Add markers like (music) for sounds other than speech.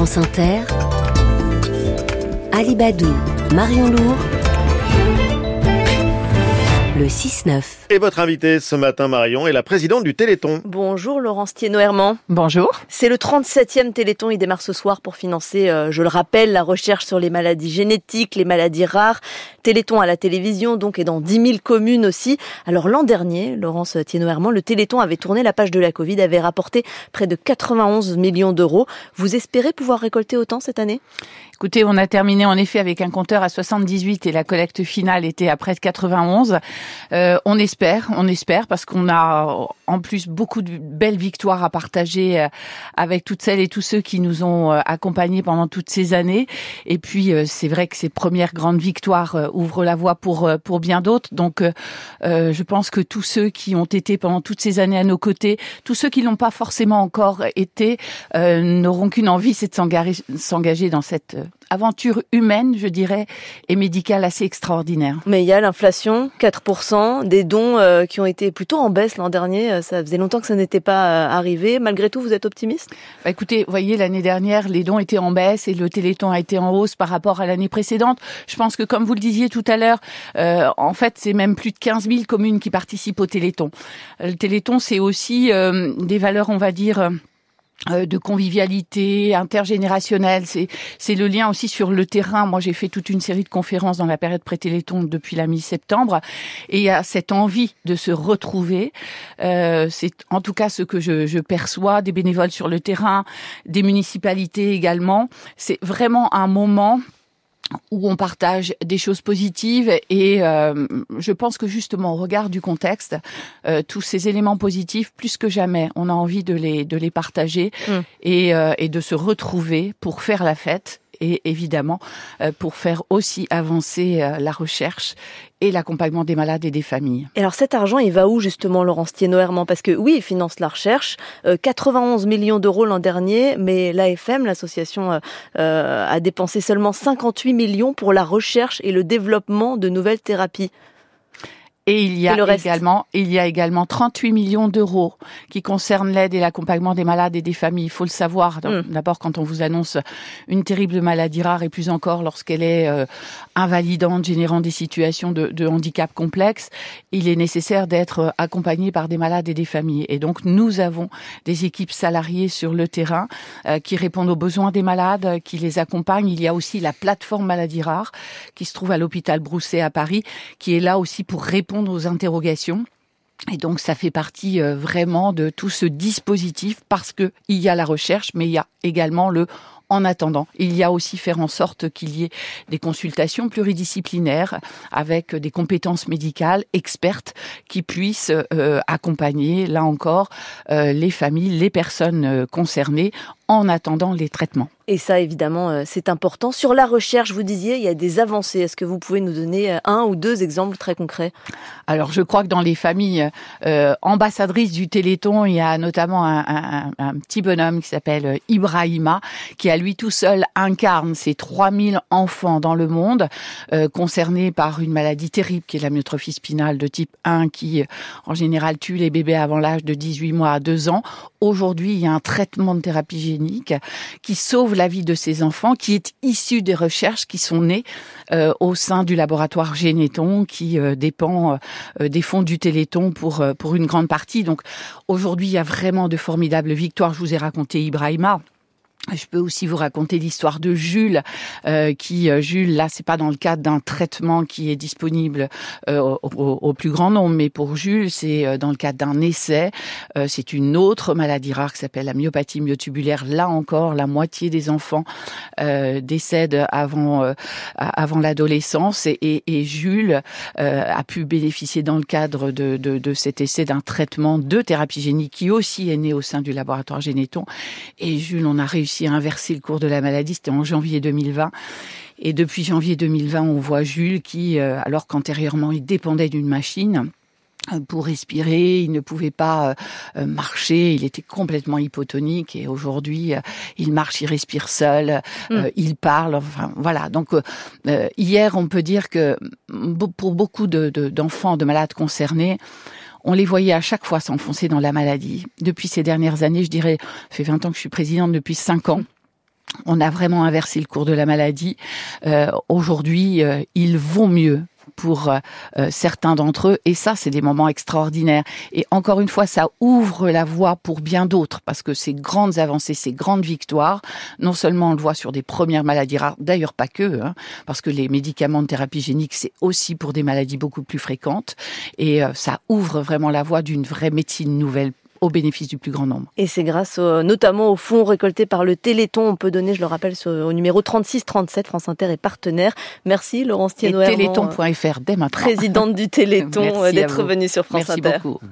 France Inter, Alibadou, Marion Lourd, le 6-9. Et votre invité ce matin, Marion, est la présidente du Téléthon. Bonjour Laurence Thienot-Herman. Bonjour. C'est le 37e Téléthon. Il démarre ce soir pour financer, euh, je le rappelle, la recherche sur les maladies génétiques, les maladies rares. Téléthon à la télévision, donc, et dans 10 000 communes aussi. Alors l'an dernier, Laurence Thienot-Herman, le Téléthon avait tourné la page de la Covid, avait rapporté près de 91 millions d'euros. Vous espérez pouvoir récolter autant cette année? Écoutez, on a terminé en effet avec un compteur à 78 et la collecte finale était à près de 91. Euh, on espère, on espère parce qu'on a en plus beaucoup de belles victoires à partager euh, avec toutes celles et tous ceux qui nous ont euh, accompagnés pendant toutes ces années. Et puis euh, c'est vrai que ces premières grandes victoires ouvrent la voie pour pour bien d'autres. Donc je pense que tous ceux qui ont été pendant toutes ces années à nos côtés, tous ceux qui n'ont pas forcément encore été, n'auront qu'une envie, c'est de s'engager dans cette aventure humaine, je dirais, et médicale assez extraordinaire. Mais il y a l'inflation, 4%, des dons euh, qui ont été plutôt en baisse l'an dernier. Euh, ça faisait longtemps que ça n'était pas euh, arrivé. Malgré tout, vous êtes optimiste? Bah Écoutez, voyez, l'année dernière, les dons étaient en baisse et le Téléthon a été en hausse par rapport à l'année précédente. Je pense que, comme vous le disiez tout à l'heure, en fait, c'est même plus de 15 000 communes qui participent au Téléthon. Le Téléthon, c'est aussi des valeurs, on va dire de convivialité intergénérationnelle. C'est c'est le lien aussi sur le terrain. Moi, j'ai fait toute une série de conférences dans la période pré-téléthon depuis la mi-septembre, et il y a cette envie de se retrouver. Euh, c'est en tout cas ce que je, je perçois des bénévoles sur le terrain, des municipalités également. C'est vraiment un moment où on partage des choses positives et euh, je pense que justement au regard du contexte, euh, tous ces éléments positifs, plus que jamais, on a envie de les de les partager mm. et, euh, et de se retrouver pour faire la fête et évidemment euh, pour faire aussi avancer euh, la recherche et l'accompagnement des malades et des familles. Et alors cet argent, il va où justement, Laurence Thienot-Herman Parce que oui, il finance la recherche, 91 euh, millions d'euros l'an dernier, mais l'AFM, l'association, a dépensé seulement 58 millions pour la recherche et le développement de nouvelles thérapies. Et il y a également, il y a également 38 millions d'euros qui concernent l'aide et l'accompagnement des malades et des familles. Il faut le savoir. Hmm. D'abord, quand on vous annonce une terrible maladie rare et plus encore lorsqu'elle est euh, invalidante, générant des situations de, de, handicap complexes, il est nécessaire d'être accompagné par des malades et des familles. Et donc, nous avons des équipes salariées sur le terrain euh, qui répondent aux besoins des malades, qui les accompagnent. Il y a aussi la plateforme maladie rare qui se trouve à l'hôpital Brousset à Paris, qui est là aussi pour répondre répondre aux interrogations. Et donc ça fait partie euh, vraiment de tout ce dispositif parce que il y a la recherche, mais il y a également le en attendant. Il y a aussi faire en sorte qu'il y ait des consultations pluridisciplinaires avec des compétences médicales expertes qui puissent euh, accompagner, là encore, euh, les familles, les personnes concernées en attendant les traitements. Et ça, évidemment, euh, c'est important. Sur la recherche, vous disiez, il y a des avancées. Est-ce que vous pouvez nous donner euh, un ou deux exemples très concrets? Alors, je crois que dans les familles euh, ambassadrices du Téléthon, il y a notamment un, petit bonhomme qui s'appelle Ibrahima, qui à lui tout seul incarne ces 3000 enfants dans le monde concernés par une maladie terrible qui est la myotrophie spinale de type 1 qui, en général, tue les bébés avant l'âge de 18 mois à 2 ans. Aujourd'hui, il y a un traitement de thérapie génique qui sauve la vie de ces enfants, qui est issu des recherches qui sont nées euh, au sein du laboratoire Généton, qui euh, dépend euh, des fonds du Téléthon pour pour une grande partie. Donc aujourd'hui, il y a vraiment de formidables victoires. Je vous ai raconté Ibrahima. Je peux aussi vous raconter l'histoire de Jules, euh, qui euh, Jules là c'est pas dans le cadre d'un traitement qui est disponible euh, au, plus grand nombre, mais pour Jules c'est euh, dans le cadre d'un essai. c'est une autre maladie rare qui s'appelle la myopathie myotubulaire. Là encore, la moitié des enfants décèdent avant avant l'adolescence et, et, Jules a pu bénéficier dans le cadre de, de, de cet essai d'un traitement de thérapie génique qui aussi est né au sein du laboratoire Généton. Et Jules, on a réussi réussi à inverser le cours de la maladie. C'était en janvier 2020. Et depuis janvier 2020, on voit Jules qui, euh, alors qu'antérieurement, il dépendait d'une machine, euh, pour respirer, il ne pouvait pas euh, marcher, il était complètement hypotonique et aujourd'hui il marche, il respire seul, mm. il parle, enfin voilà. Donc hier on peut dire que pour beaucoup d'enfants, de, de malades concernés, on les voyait à chaque fois s'enfoncer dans la maladie. Depuis ces dernières années, je dirais, ça fait 20 ans que je suis présidente, depuis 5 ans, on a vraiment inversé le cours de la maladie. Euh, Aujourd'hui, euh, il vaut mieux pour euh, euh, certains d'entre eux. Et ça, c'est des moments extraordinaires. Et encore une fois, ça ouvre la voie pour bien d'autres, parce que ces grandes avancées, ces grandes victoires, non seulement on le voit sur des premières maladies rares, d'ailleurs pas que, hein, parce que les médicaments de thérapie génique, c'est aussi pour des maladies beaucoup plus fréquentes. Et euh, ça ouvre vraiment la voie d'une vraie médecine nouvelle au bénéfice du plus grand nombre. Et c'est grâce au, notamment aux fonds récoltés par le Téléthon. On peut donner, je le rappelle, au numéro 3637. France Inter est partenaire. Merci Laurence Thienot. Téléthon.fr dès maintenant. Présidente du Téléthon, (laughs) d'être venue sur France Merci Inter. Beaucoup.